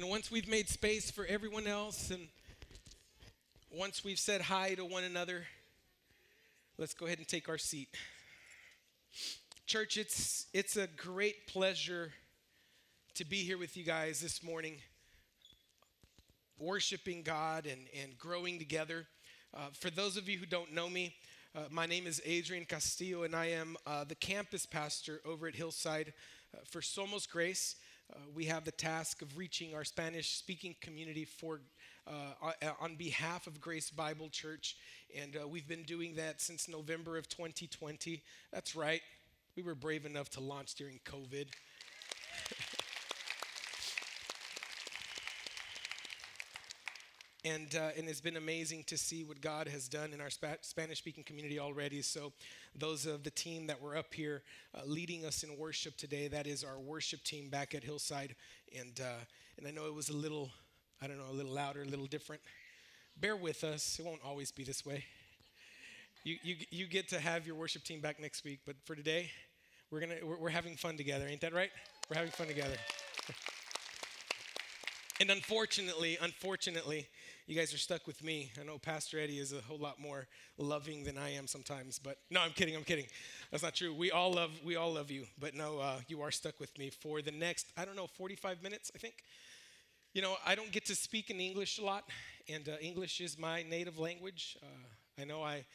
And once we've made space for everyone else and once we've said hi to one another, let's go ahead and take our seat. Church, it's, it's a great pleasure to be here with you guys this morning, worshiping God and, and growing together. Uh, for those of you who don't know me, uh, my name is Adrian Castillo, and I am uh, the campus pastor over at Hillside uh, for Somos Grace. Uh, we have the task of reaching our Spanish speaking community for, uh, on behalf of Grace Bible Church, and uh, we've been doing that since November of 2020. That's right, we were brave enough to launch during COVID. and uh, and it's been amazing to see what God has done in our Sp- Spanish-speaking community already. So, those of the team that were up here uh, leading us in worship today, that is our worship team back at Hillside, and uh, and I know it was a little, I don't know, a little louder, a little different. Bear with us; it won't always be this way. You you you get to have your worship team back next week, but for today, we're gonna we're, we're having fun together, ain't that right? We're having fun together. And unfortunately, unfortunately, you guys are stuck with me. I know Pastor Eddie is a whole lot more loving than I am sometimes, but no, I'm kidding. I'm kidding. That's not true. We all love we all love you, but no, uh, you are stuck with me for the next I don't know 45 minutes. I think. You know, I don't get to speak in English a lot, and uh, English is my native language. Uh, I know I,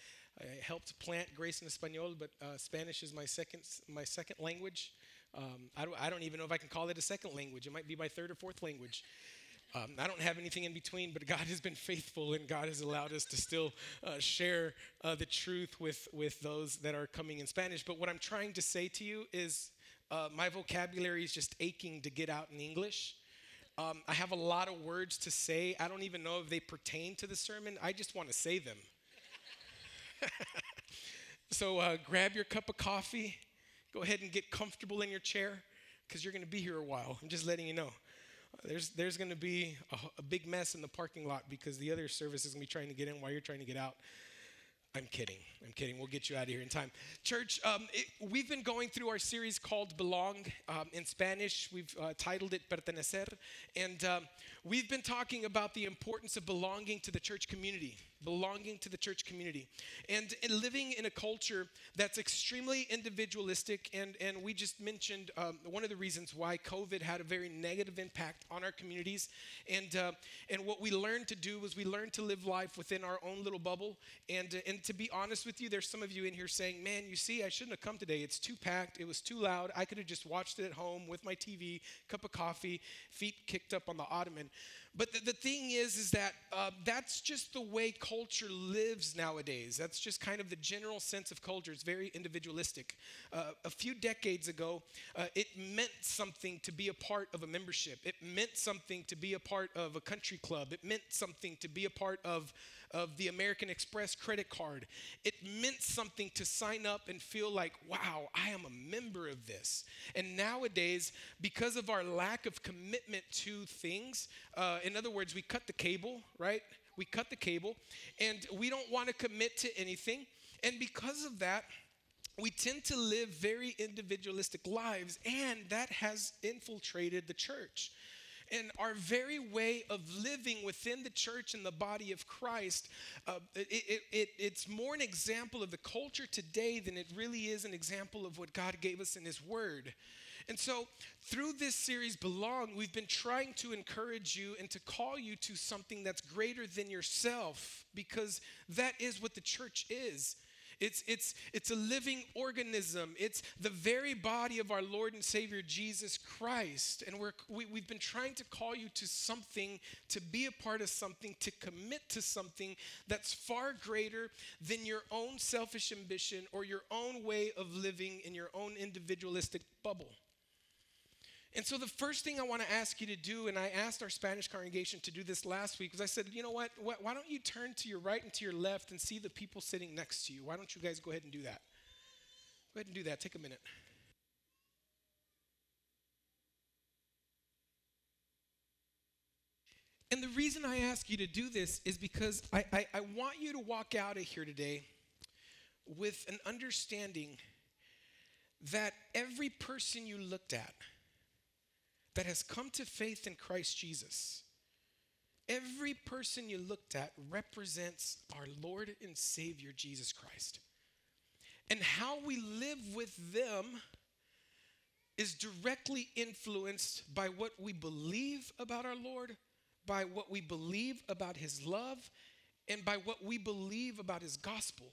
I helped plant Grace in Espanol, but uh, Spanish is my second my second language. Um, I, don't, I don't even know if I can call it a second language. It might be my third or fourth language. Um, I don't have anything in between, but God has been faithful and God has allowed us to still uh, share uh, the truth with, with those that are coming in Spanish. But what I'm trying to say to you is uh, my vocabulary is just aching to get out in English. Um, I have a lot of words to say. I don't even know if they pertain to the sermon. I just want to say them. so uh, grab your cup of coffee, go ahead and get comfortable in your chair because you're going to be here a while. I'm just letting you know there's, there's going to be a, a, big mess in the parking lot because the other service is going to be trying to get in while you're trying to get out. I'm kidding. I'm kidding. We'll get you out of here in time. Church, um, it, we've been going through our series called Belong. Um, in Spanish, we've uh, titled it Pertenecer. And um, we've been talking about the importance of belonging to the church community belonging to the church community and, living in a culture that's extremely individualistic. And, and we just mentioned um, one of the reasons why COVID had a very negative impact on our communities. And, uh, and what we learned to do was we learned to live life within our own little bubble. And, uh, and to be honest with you, there's some of you in here saying, man, you see, I shouldn't have come today. It's too packed. It was too loud. I could have just watched it at home with my TV, cup of coffee, feet kicked up on the ottoman. But the, the thing is, is that uh, that's just the way culture lives nowadays. That's just kind of the general sense of culture. It's very individualistic. Uh, a few decades ago, uh, it meant something to be a part of a membership. It meant something to be a part of a country club. It meant something to be a part of of the American Express credit card. It meant something to sign up and feel like, wow, I am a member of this. And nowadays, because of our lack of commitment to things, uh, in other words, we cut the cable, right? We cut the cable and we don't want to commit to anything. And because of that, we tend to live very individualistic lives, and that has infiltrated the church. And our very way of living within the church and the body of Christ, uh, it, it, it, it's more an example of the culture today than it really is an example of what God gave us in His Word. And so, through this series, Belong, we've been trying to encourage you and to call you to something that's greater than yourself because that is what the church is. It's, it's, it's a living organism. It's the very body of our Lord and Savior Jesus Christ. And we're, we, we've been trying to call you to something, to be a part of something, to commit to something that's far greater than your own selfish ambition or your own way of living in your own individualistic bubble. And so, the first thing I want to ask you to do, and I asked our Spanish congregation to do this last week, was I said, you know what? Why don't you turn to your right and to your left and see the people sitting next to you? Why don't you guys go ahead and do that? Go ahead and do that. Take a minute. And the reason I ask you to do this is because I, I, I want you to walk out of here today with an understanding that every person you looked at, that has come to faith in Christ Jesus, every person you looked at represents our Lord and Savior Jesus Christ. And how we live with them is directly influenced by what we believe about our Lord, by what we believe about His love, and by what we believe about His gospel.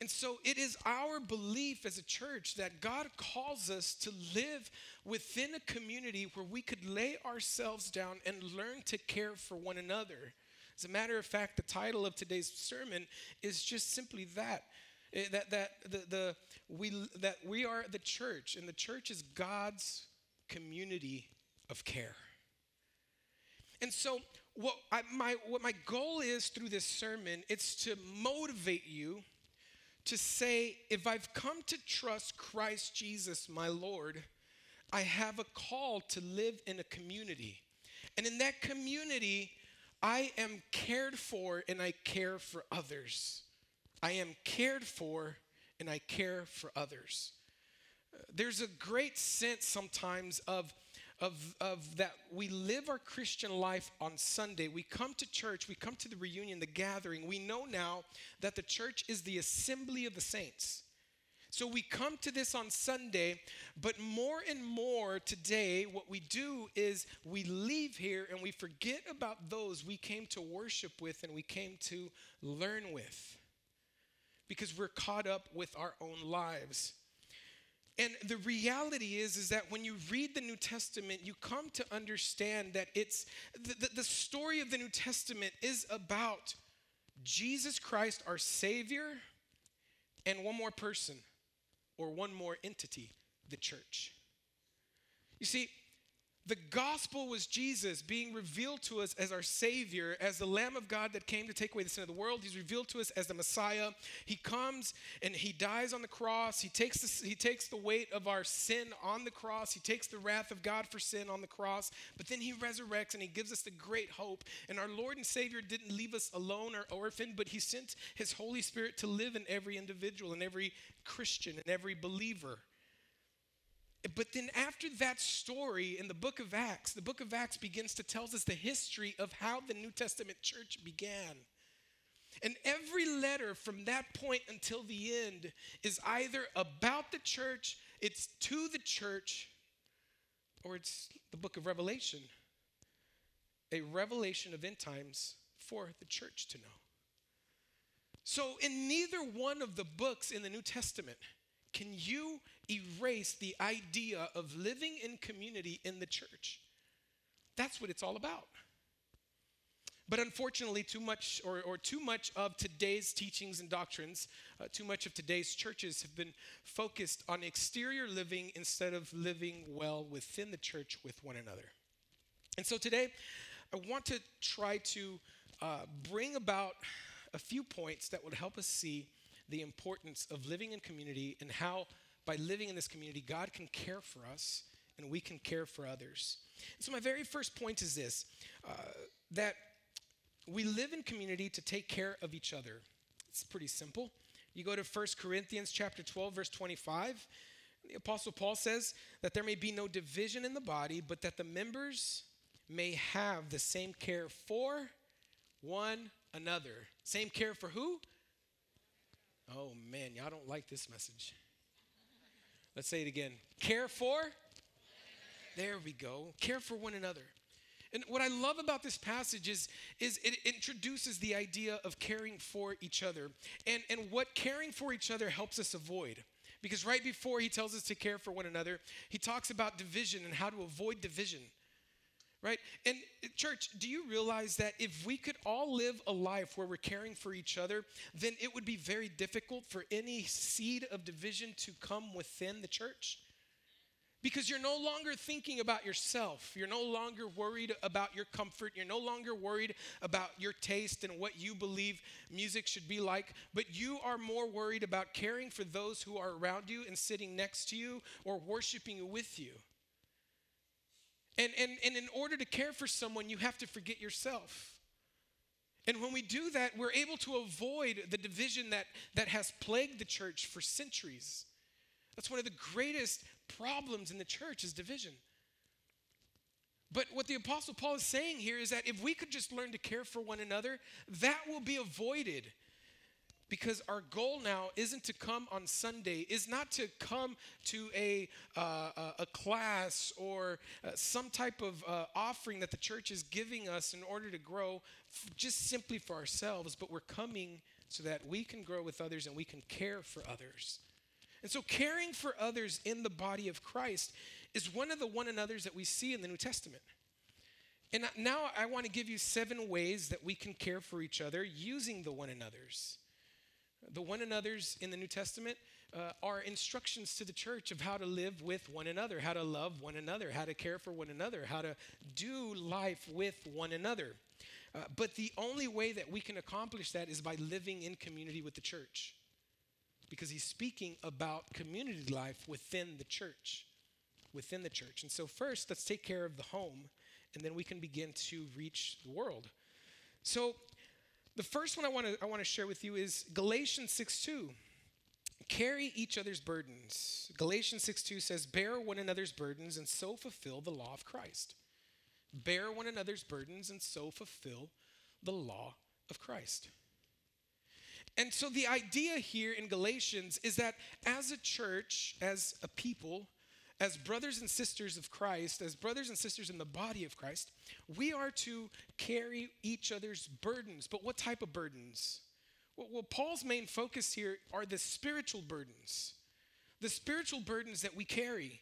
And so it is our belief as a church that God calls us to live within a community where we could lay ourselves down and learn to care for one another. As a matter of fact, the title of today's sermon is just simply that. Eh, that, that, the, the, we, that we are the church, and the church is God's community of care. And so, what, I, my, what my goal is through this sermon, it's to motivate you to say, if I've come to trust Christ Jesus, my Lord, I have a call to live in a community. And in that community, I am cared for and I care for others. I am cared for and I care for others. Uh, there's a great sense sometimes of of, of that we live our Christian life on Sunday. We come to church, we come to the reunion, the gathering. We know now that the church is the assembly of the saints. So we come to this on Sunday, but more and more today, what we do is we leave here and we forget about those we came to worship with and we came to learn with because we're caught up with our own lives. And the reality is, is that when you read the New Testament, you come to understand that it's the, the, the, story of the New Testament is about Jesus Christ, our Savior, and one more person or one more entity, the church. You see, the gospel was Jesus being revealed to us as our Savior, as the Lamb of God that came to take away the sin of the world. He's revealed to us as the Messiah. He comes and He dies on the cross. He takes the, he takes the weight of our sin on the cross. He takes the wrath of God for sin on the cross. But then He resurrects and He gives us the great hope. And our Lord and Savior didn't leave us alone or orphaned, but He sent His Holy Spirit to live in every individual, in every Christian, in every believer. But then, after that story in the book of Acts, the book of Acts begins to tell us the history of how the New Testament church began. And every letter from that point until the end is either about the church, it's to the church, or it's the book of Revelation a revelation of end times for the church to know. So, in neither one of the books in the New Testament, can you erase the idea of living in community in the church? That's what it's all about. But unfortunately, too much or, or too much of today's teachings and doctrines, uh, too much of today's churches have been focused on exterior living instead of living well within the church with one another. And so today, I want to try to uh, bring about a few points that would help us see the importance of living in community and how, by living in this community, God can care for us and we can care for others. so, my very first point is this uh, that we live in community to take care of each other. It's pretty simple. You go to 1 Corinthians chapter 12 verse 25, the apostle Paul says that there may be no division in the body, but that the members may have the same care for one another. Same care for who? Oh man, y'all don't like this message. Let's say it again. Care for? There we go. Care for one another. And what I love about this passage is, is it introduces the idea of caring for each other and, and what caring for each other helps us avoid. Because right before he tells us to care for one another, he talks about division and how to avoid division right? And uh, church, do you realize that if we could all live a life where we're caring for each other, then it would be very difficult for any seed of division to come within the church? Because you're no longer thinking about yourself. You're no longer worried about your comfort. You're no longer worried about your taste and what you believe music should be like. But you are more worried about caring for those who are around you and sitting next to you or worshiping with you. And, and, and in order to care for someone, you have to forget yourself. And when we do that, we're able to avoid the division that, that has plagued the church for centuries. That's one of the greatest problems in the church is division. But what the Apostle Paul is saying here is that if we could just learn to care for one another, that will be avoided. Because our goal now isn't to come on Sunday, is not to come to a, uh, a class or uh, some type of uh, offering that the church is giving us in order to grow f- just simply for ourselves, but we're coming so that we can grow with others and we can care for others. And so, caring for others in the body of Christ is one of the one another's that we see in the New Testament. And now I want to give you seven ways that we can care for each other using the one another's. The one another's in the New Testament uh, are instructions to the church of how to live with one another, how to love one another, how to care for one another, how to do life with one another. Uh, but the only way that we can accomplish that is by living in community with the church. Because he's speaking about community life within the church. Within the church. And so, first, let's take care of the home, and then we can begin to reach the world. So, the first one I want to I want to share with you is Galatians 6:2. Carry each other's burdens. Galatians 6:2 says, "Bear one another's burdens and so fulfill the law of Christ." Bear one another's burdens and so fulfill the law of Christ. And so the idea here in Galatians is that as a church, as a people, as brothers and sisters of Christ, as brothers and sisters in the body of Christ, we are to carry each other's burdens. But what type of burdens? Well, Paul's main focus here are the spiritual burdens, the spiritual burdens that we carry.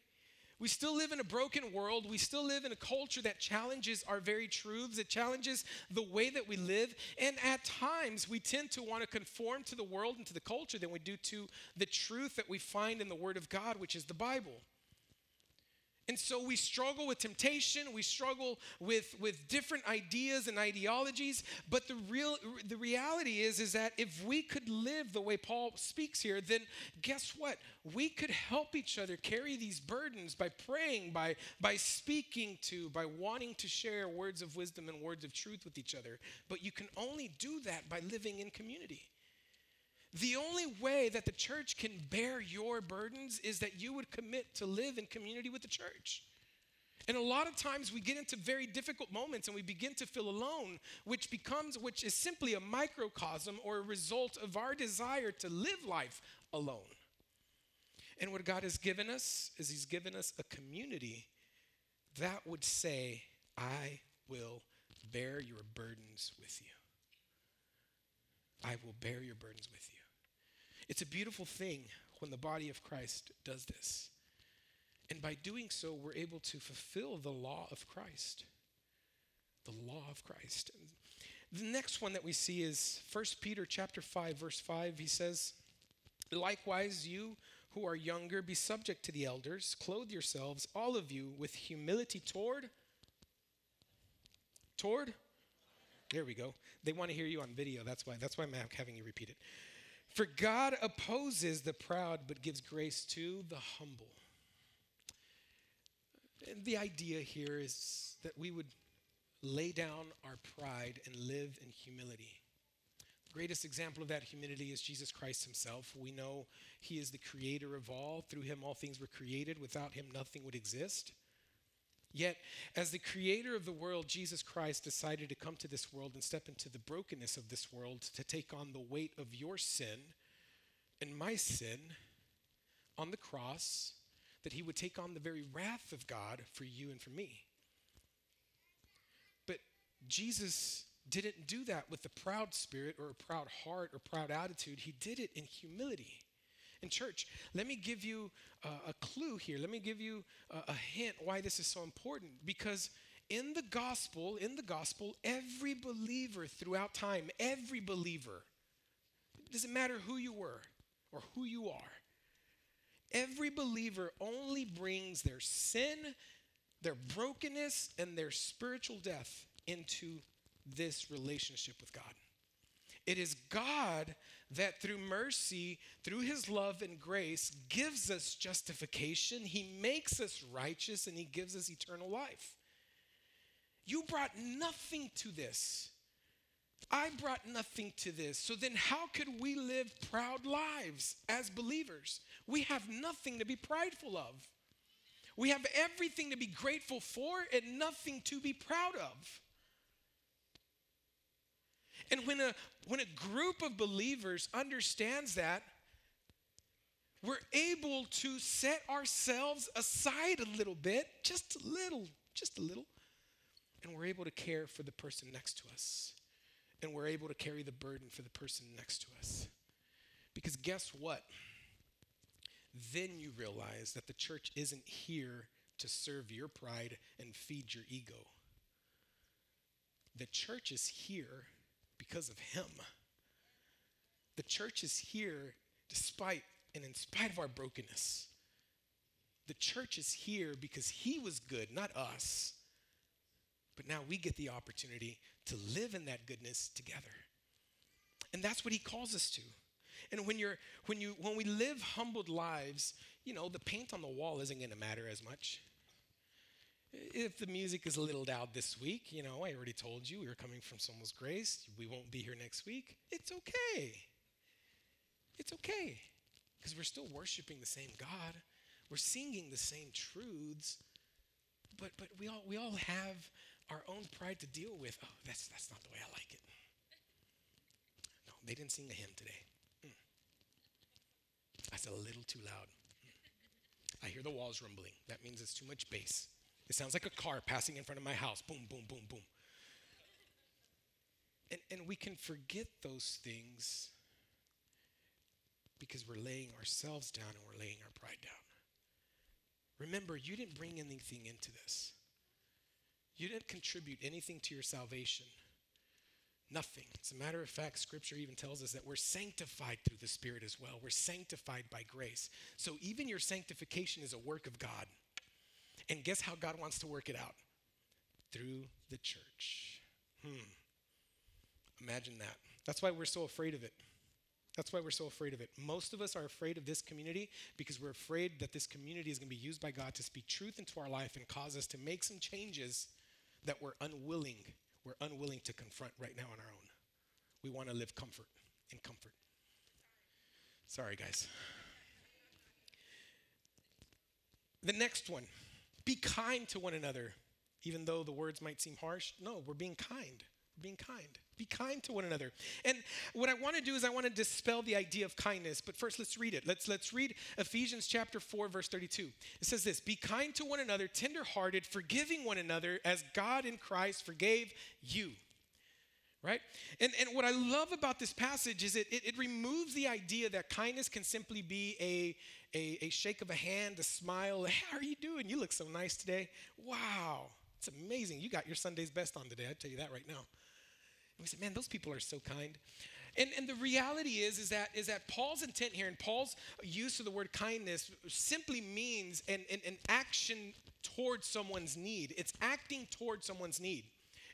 We still live in a broken world. We still live in a culture that challenges our very truths, it challenges the way that we live. And at times, we tend to want to conform to the world and to the culture than we do to the truth that we find in the Word of God, which is the Bible. And so we struggle with temptation, we struggle with, with different ideas and ideologies, but the real the reality is is that if we could live the way Paul speaks here, then guess what? We could help each other carry these burdens by praying, by by speaking to, by wanting to share words of wisdom and words of truth with each other. But you can only do that by living in community. The only way that the church can bear your burdens is that you would commit to live in community with the church. And a lot of times we get into very difficult moments and we begin to feel alone, which becomes, which is simply a microcosm or a result of our desire to live life alone. And what God has given us is He's given us a community that would say, I will bear your burdens with you. I will bear your burdens with you. It's a beautiful thing when the body of Christ does this. And by doing so, we're able to fulfill the law of Christ. The law of Christ. The next one that we see is 1 Peter chapter 5 verse 5. He says, "Likewise you who are younger be subject to the elders, clothe yourselves all of you with humility toward toward There we go. They want to hear you on video. That's why that's why I'm having you repeat it. For God opposes the proud, but gives grace to the humble. And the idea here is that we would lay down our pride and live in humility. The greatest example of that humility is Jesus Christ himself. We know he is the creator of all. Through him, all things were created. Without him, nothing would exist. Yet, as the creator of the world, Jesus Christ decided to come to this world and step into the brokenness of this world to take on the weight of your sin and my sin on the cross, that he would take on the very wrath of God for you and for me. But Jesus didn't do that with a proud spirit or a proud heart or proud attitude, he did it in humility. In church, let me give you a clue here. Let me give you a, a hint why this is so important. Because in the gospel, in the gospel, every believer throughout time, every believer, it doesn't matter who you were or who you are, every believer only brings their sin, their brokenness, and their spiritual death into this relationship with God. It is God that through mercy, through his love and grace, gives us justification. He makes us righteous and he gives us eternal life. You brought nothing to this. I brought nothing to this. So then, how could we live proud lives as believers? We have nothing to be prideful of. We have everything to be grateful for and nothing to be proud of. And when a, when a group of believers understands that, we're able to set ourselves aside a little bit, just a little, just a little, and we're able to care for the person next to us. And we're able to carry the burden for the person next to us. Because guess what? Then you realize that the church isn't here to serve your pride and feed your ego. The church is here because of Him. The church is here despite and in spite of our brokenness. The church is here because He was good, not us. But now we get the opportunity to live in that goodness together. And that's what He calls us to. And when you're when you when we live humbled lives, you know, the paint on the wall isn't going to matter as much. If the music is a little loud this week, you know, I already told you we are coming from Somos Grace. We won't be here next week. It's okay. It's okay. Because we're still worshiping the same God. We're singing the same truths. But but we all we all have our own pride to deal with. Oh, that's that's not the way I like it. No, they didn't sing a hymn today. Mm. That's a little too loud. Mm. I hear the walls rumbling. That means it's too much bass. It sounds like a car passing in front of my house. Boom, boom, boom, boom. And, and we can forget those things because we're laying ourselves down and we're laying our pride down. Remember, you didn't bring anything into this, you didn't contribute anything to your salvation. Nothing. As a matter of fact, scripture even tells us that we're sanctified through the Spirit as well. We're sanctified by grace. So even your sanctification is a work of God. And guess how God wants to work it out? Through the church. Hmm. Imagine that. That's why we're so afraid of it. That's why we're so afraid of it. Most of us are afraid of this community because we're afraid that this community is going to be used by God to speak truth into our life and cause us to make some changes that we're unwilling we're unwilling to confront right now on our own. We want to live comfort in comfort. Sorry, guys. The next one be kind to one another, even though the words might seem harsh. No, we're being kind. We're being kind. Be kind to one another. And what I want to do is I want to dispel the idea of kindness. But first, let's read it. Let's let's read Ephesians chapter 4, verse 32. It says this: Be kind to one another, tenderhearted, forgiving one another, as God in Christ forgave you. Right? And, and what I love about this passage is it, it, it removes the idea that kindness can simply be a, a, a shake of a hand, a smile. How are you doing? You look so nice today. Wow. It's amazing. You got your Sunday's best on today. I tell you that right now. And we said, man, those people are so kind. And, and the reality is, is that, is that Paul's intent here and Paul's use of the word kindness simply means an, an, an action towards someone's need. It's acting towards someone's need.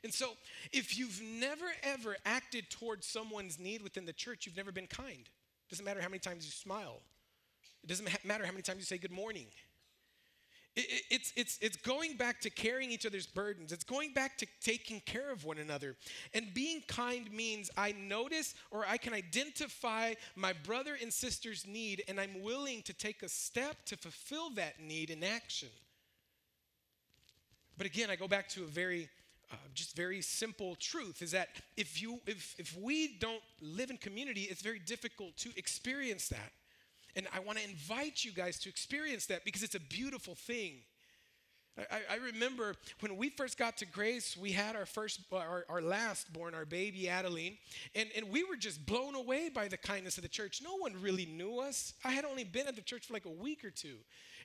And so, if you've never ever acted towards someone's need within the church, you've never been kind. It doesn't matter how many times you smile. It doesn't matter how many times you say good morning. It, it's, it's, it's going back to carrying each other's burdens. It's going back to taking care of one another. And being kind means I notice or I can identify my brother and sister's need, and I'm willing to take a step to fulfill that need in action. But again, I go back to a very uh, just very simple truth is that if you if if we don't live in community it's very difficult to experience that and I want to invite you guys to experience that because it's a beautiful thing. I, I, remember when we first got to Grace, we had our first, our, our last born, our baby Adeline, and, and we were just blown away by the kindness of the church. No one really knew us. I had only been at the church for like a week or two.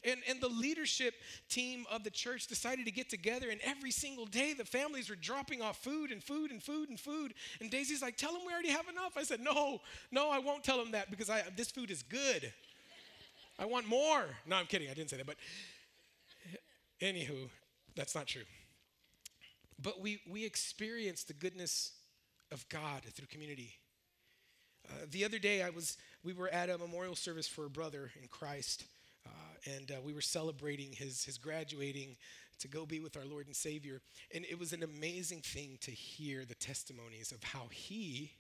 And, and the leadership team of the church decided to get together, and every single day the families were dropping off food and food and food and food. And Daisy's like, Tell them we already have enough. I said, No, no, I won't tell them that because I, this food is good. I want more. No, I'm kidding. I didn't say that. But anywho, that's not true. But we, we experience the goodness of God through community. Uh, the other day, I was we were at a memorial service for a brother in Christ, uh, and uh, we were celebrating his, his graduating to go be with our Lord and Savior. And it was an amazing thing to hear the testimonies of how he,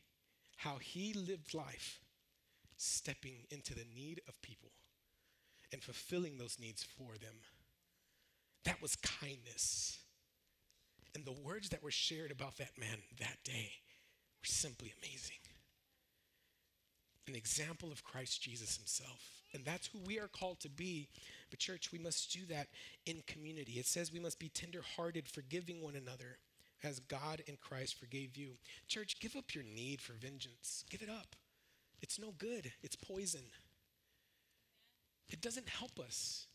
how he lived life, stepping into the need of people and fulfilling those needs for them. That was kindness. And the words that were shared about that man that day were simply amazing. An example of Christ Jesus himself. And that's who we are called to be. But, church, we must do that in community. It says we must be tenderhearted, forgiving one another as God in Christ forgave you. Church, give up your need for vengeance. Give it up. It's no good, it's poison. It doesn't help us.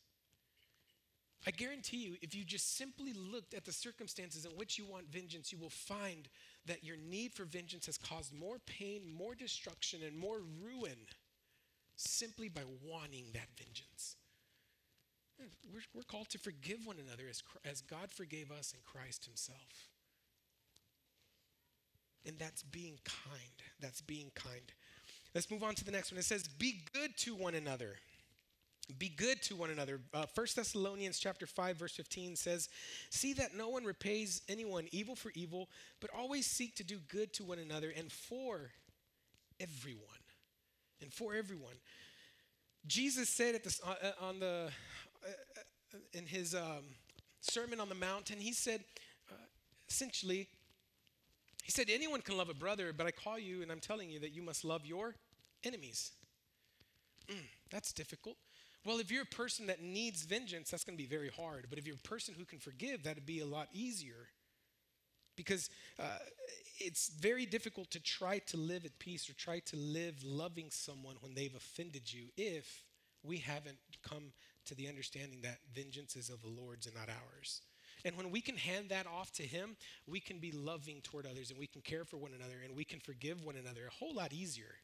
I guarantee you, if you just simply looked at the circumstances in which you want vengeance, you will find that your need for vengeance has caused more pain, more destruction, and more ruin simply by wanting that vengeance. We're, we're called to forgive one another as, as God forgave us in Christ Himself. And that's being kind. That's being kind. Let's move on to the next one. It says, Be good to one another. Be good to one another. Uh, 1 Thessalonians chapter 5 verse 15 says, "See that no one repays anyone evil for evil, but always seek to do good to one another and for everyone." And for everyone. Jesus said at the, uh, uh on the uh, uh, in his um, sermon on the mountain, he said uh, essentially he said anyone can love a brother, but I call you and I'm telling you that you must love your enemies. Mm, that's difficult. Well, if you're a person that needs vengeance, that's going to be very hard. But if you're a person who can forgive, that'd be a lot easier. Because uh, it's very difficult to try to live at peace or try to live loving someone when they've offended you if we haven't come to the understanding that vengeance is of the Lord's and not ours. And when we can hand that off to Him, we can be loving toward others and we can care for one another and we can forgive one another a whole lot easier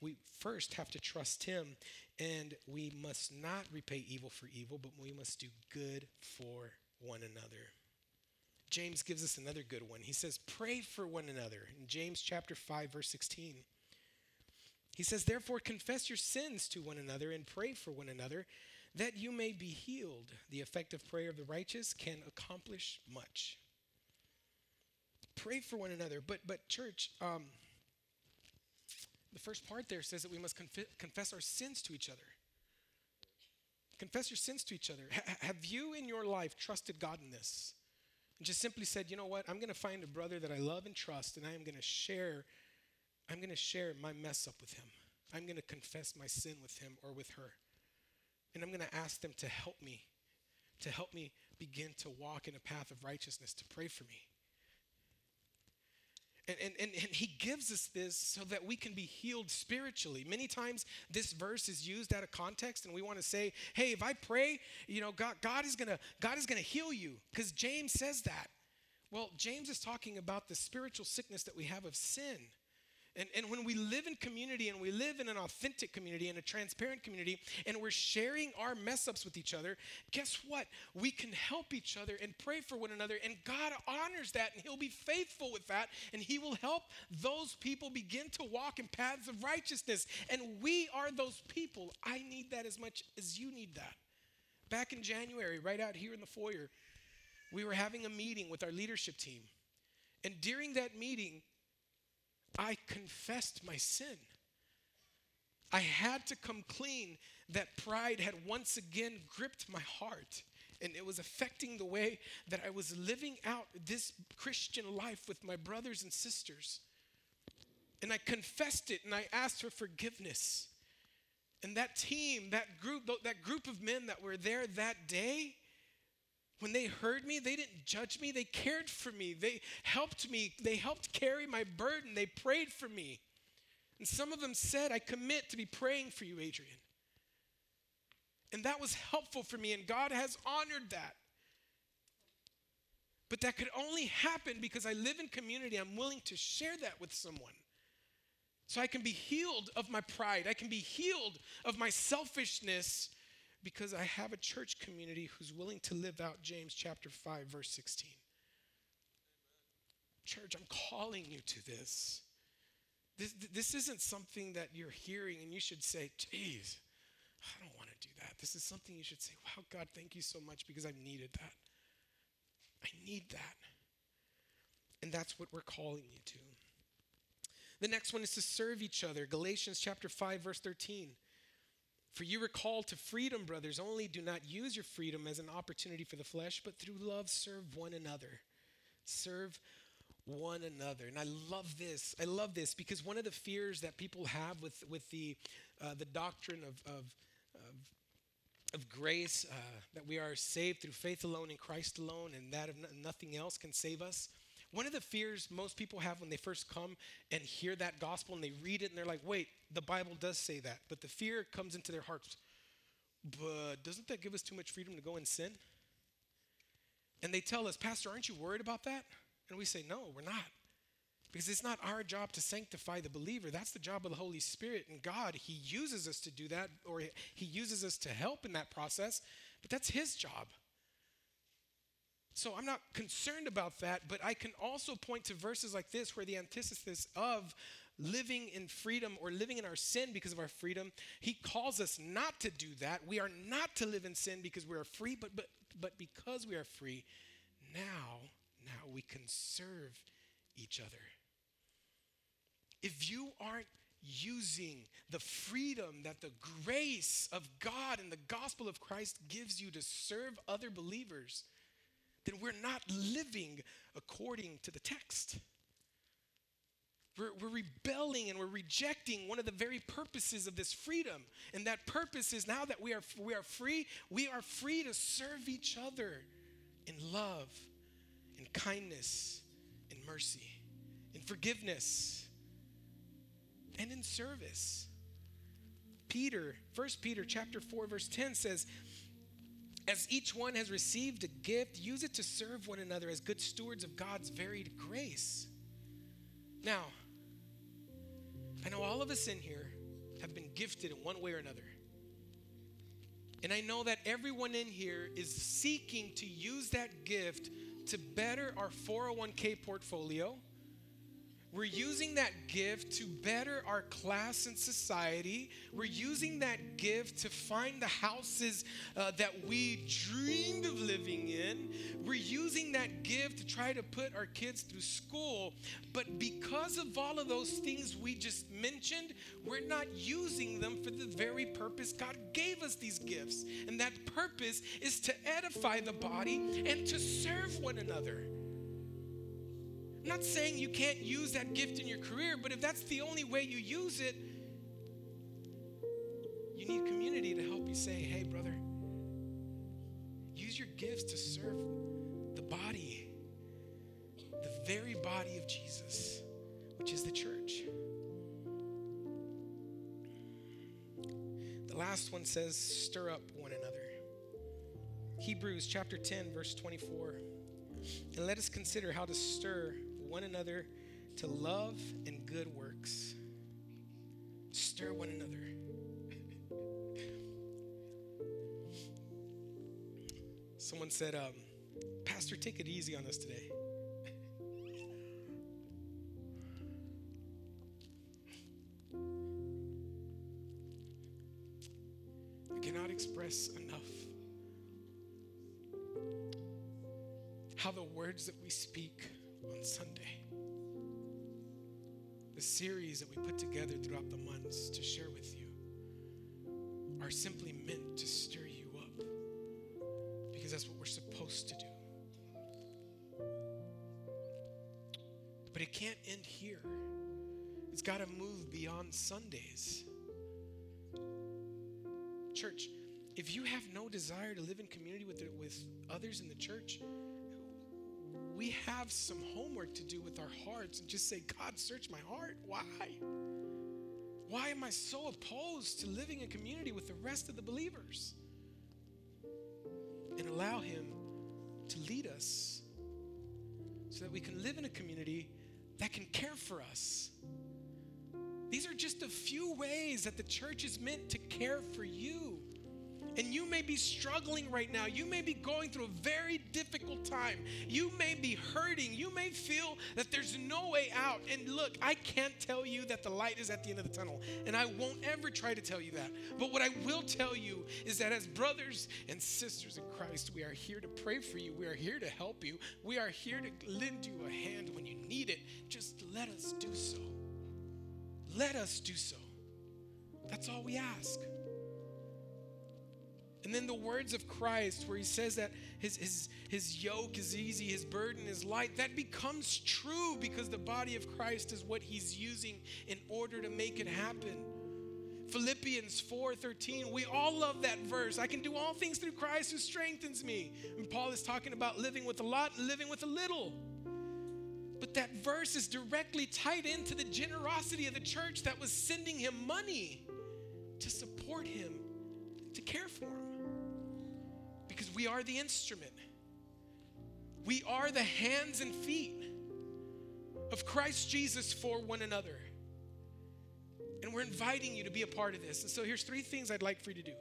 we first have to trust Him, and we must not repay evil for evil, but we must do good for one another. James gives us another good one. He says, Pray for one another in James chapter 5, verse 16. He says, Therefore, confess your sins to one another and pray for one another that you may be healed. The effective prayer of the righteous can accomplish much. Pray for one another. But, but church, um, the first part there says that we must confess our sins to each other. Confess your sins to each other. H- have you in your life trusted God in this? And just simply said, you know what? I'm going to find a brother that I love and trust, and I am going to share. I'm going to share my mess up with him. I'm going to confess my sin with him or with her. And I'm going to ask them to help me, to help me begin to walk in a path of righteousness, to pray for me. And, and, and, he gives us this so that we can be healed spiritually. Many times this verse is used out of context, and we want to say, hey, if I pray, you know, God, God is gonna, God is gonna heal you. Because James says that. Well, James is talking about the spiritual sickness that we have of sin. And, and when we live in community and we live in an authentic community and a transparent community and we're sharing our mess ups with each other, guess what? We can help each other and pray for one another. And God honors that and He'll be faithful with that. And He will help those people begin to walk in paths of righteousness. And we are those people. I need that as much as you need that. Back in January, right out here in the foyer, we were having a meeting with our leadership team. And during that meeting, I confessed my sin. I had to come clean that pride had once again gripped my heart. And it was affecting the way that I was living out this Christian life with my brothers and sisters. And I confessed it and I asked for forgiveness. And that team, that group, that group of men that were there that day, when they heard me, they didn't judge me. They cared for me. They helped me. They helped carry my burden. They prayed for me. And some of them said, I commit to be praying for you, Adrian. And that was helpful for me, and God has honored that. But that could only happen because I live in community. I'm willing to share that with someone. So I can be healed of my pride. I can be healed of my selfishness because I have a church community who's willing to live out James chapter 5 verse 16. Church, I'm calling you to this. This, this isn't something that you're hearing and you should say, geez, I don't want to do that. This is something you should say, wow, God, thank you so much because I've needed that. I need that. And that's what we're calling you to. The next one is to serve each other. Galatians chapter 5, verse 13. For you are called to freedom, brothers. Only do not use your freedom as an opportunity for the flesh, but through love serve one another. Serve one another. And I love this. I love this because one of the fears that people have with, with the, uh, the doctrine of, of, of, of grace, uh, that we are saved through faith alone in Christ alone, and that nothing else can save us. One of the fears most people have when they first come and hear that gospel and they read it and they're like, wait, the Bible does say that. But the fear comes into their hearts. But doesn't that give us too much freedom to go and sin? And they tell us, Pastor, aren't you worried about that? And we say, no, we're not. Because it's not our job to sanctify the believer. That's the job of the Holy Spirit. And God, He uses us to do that, or He uses us to help in that process, but that's His job. So I'm not concerned about that, but I can also point to verses like this where the antithesis of living in freedom or living in our sin because of our freedom, he calls us not to do that. We are not to live in sin because we are free, but but but because we are free, now now we can serve each other. If you aren't using the freedom that the grace of God and the gospel of Christ gives you to serve other believers, then we're not living according to the text. We're, we're, rebelling and we're rejecting one of the very purposes of this freedom. And that purpose is now that we are, we are free, we are free to serve each other in love, in kindness, in mercy, in forgiveness, and in service. Peter, 1 Peter chapter 4 verse 10 says, as each one has received a gift, use it to serve one another as good stewards of God's varied grace. Now, I know all of us in here have been gifted in one way or another. And I know that everyone in here is seeking to use that gift to better our 401k portfolio we're using that gift to better our class and society. We're using that gift to find the houses uh, that we dreamed of living in. We're using that gift to try to put our kids through school. But because of all of those things we just mentioned, we're not using them for the very purpose God gave us these gifts. And that purpose is to edify the body and to serve one another. I'm not saying you can't use that gift in your career, but if that's the only way you use it, you need community to help you say, hey, brother, use your gifts to serve the body, the very body of Jesus, which is the church. The last one says, stir up one another. Hebrews chapter 10, verse 24. And let us consider how to stir one another to love and good works. Stir one another. Someone said, um, Pastor, take it easy on us today. Because that's what we're supposed to do. But it can't end here. It's got to move beyond Sundays. Church, if you have no desire to live in community with, with others in the church, we have some homework to do with our hearts and just say, God, search my heart. Why? Why am I so opposed to living in community with the rest of the believers? And allow Him to lead us so that we can live in a community that can care for us. These are just a few ways that the church is meant to care for you. And you may be struggling right now. You may be going through a very difficult time. You may be hurting. You may feel that there's no way out. And look, I can't tell you that the light is at the end of the tunnel. And I won't ever try to tell you that. But what I will tell you is that as brothers and sisters in Christ, we are here to pray for you. We are here to help you. We are here to lend you a hand when you need it. Just let us do so. Let us do so. That's all we ask. And then the words of Christ, where he says that his, his, his yoke is easy, his burden is light, that becomes true because the body of Christ is what he's using in order to make it happen. Philippians 4:13. We all love that verse. I can do all things through Christ who strengthens me. And Paul is talking about living with a lot and living with a little. But that verse is directly tied into the generosity of the church that was sending him money to support him, to care for him. We are the instrument. We are the hands and feet of Christ Jesus for one another. And we're inviting you to be a part of this. And so here's three things I'd like for you to do.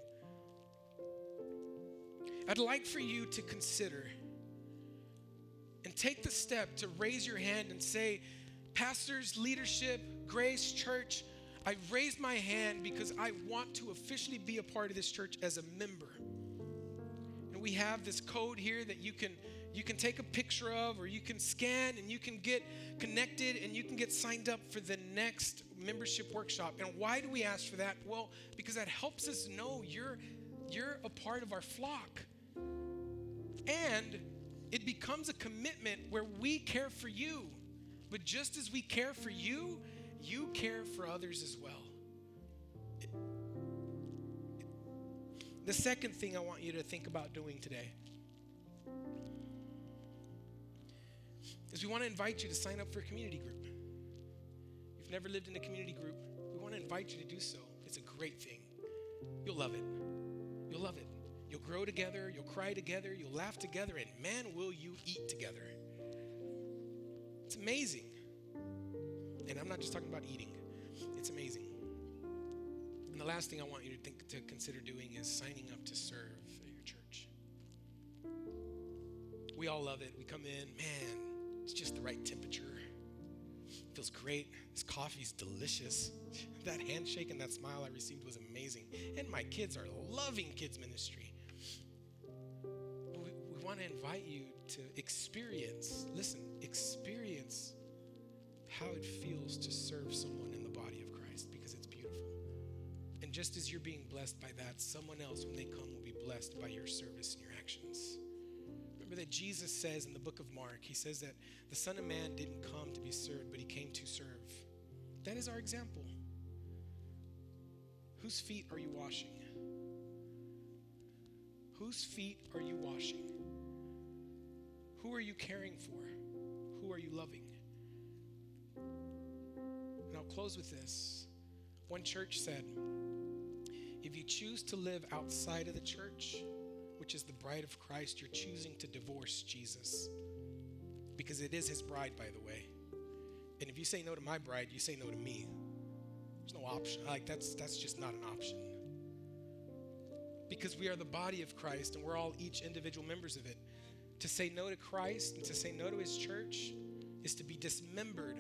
I'd like for you to consider and take the step to raise your hand and say, Pastors, leadership, grace, church, I raised my hand because I want to officially be a part of this church as a member. We have this code here that you can you can take a picture of or you can scan and you can get connected and you can get signed up for the next membership workshop. And why do we ask for that? Well, because that helps us know you're you're a part of our flock. And it becomes a commitment where we care for you. But just as we care for you, you care for others as well. The second thing I want you to think about doing today is we want to invite you to sign up for a community group. If you've never lived in a community group, we want to invite you to do so. It's a great thing. You'll love it. You'll love it. You'll grow together, you'll cry together, you'll laugh together, and man, will you eat together. It's amazing. And I'm not just talking about eating, it's amazing. And the last thing I want you to think to consider doing is signing up to serve at your church. We all love it. We come in, man, it's just the right temperature. It feels great. This coffee's delicious. That handshake and that smile I received was amazing. And my kids are loving kids ministry. We, we want to invite you to experience, listen, experience how it feels to serve someone just as you're being blessed by that, someone else, when they come, will be blessed by your service and your actions. Remember that Jesus says in the book of Mark, he says that the Son of Man didn't come to be served, but he came to serve. That is our example. Whose feet are you washing? Whose feet are you washing? Who are you caring for? Who are you loving? And I'll close with this. One church said, if you choose to live outside of the church, which is the bride of Christ, you're choosing to divorce Jesus. Because it is his bride, by the way. And if you say no to my bride, you say no to me. There's no option. Like that's that's just not an option. Because we are the body of Christ and we're all each individual members of it. To say no to Christ and to say no to his church is to be dismembered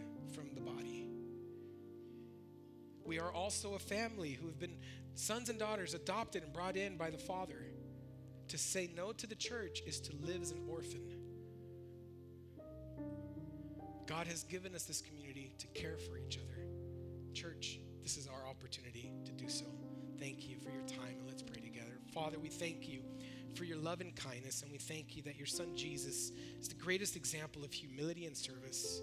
We are also a family who have been sons and daughters adopted and brought in by the Father. To say no to the church is to live as an orphan. God has given us this community to care for each other. Church, this is our opportunity to do so. Thank you for your time, and let's pray together. Father, we thank you for your love and kindness, and we thank you that your son Jesus is the greatest example of humility and service.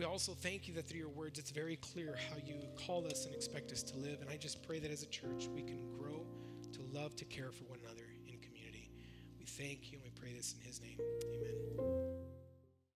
We also thank you that through your words, it's very clear how you call us and expect us to live. And I just pray that as a church, we can grow to love, to care for one another in community. We thank you, and we pray this in his name. Amen.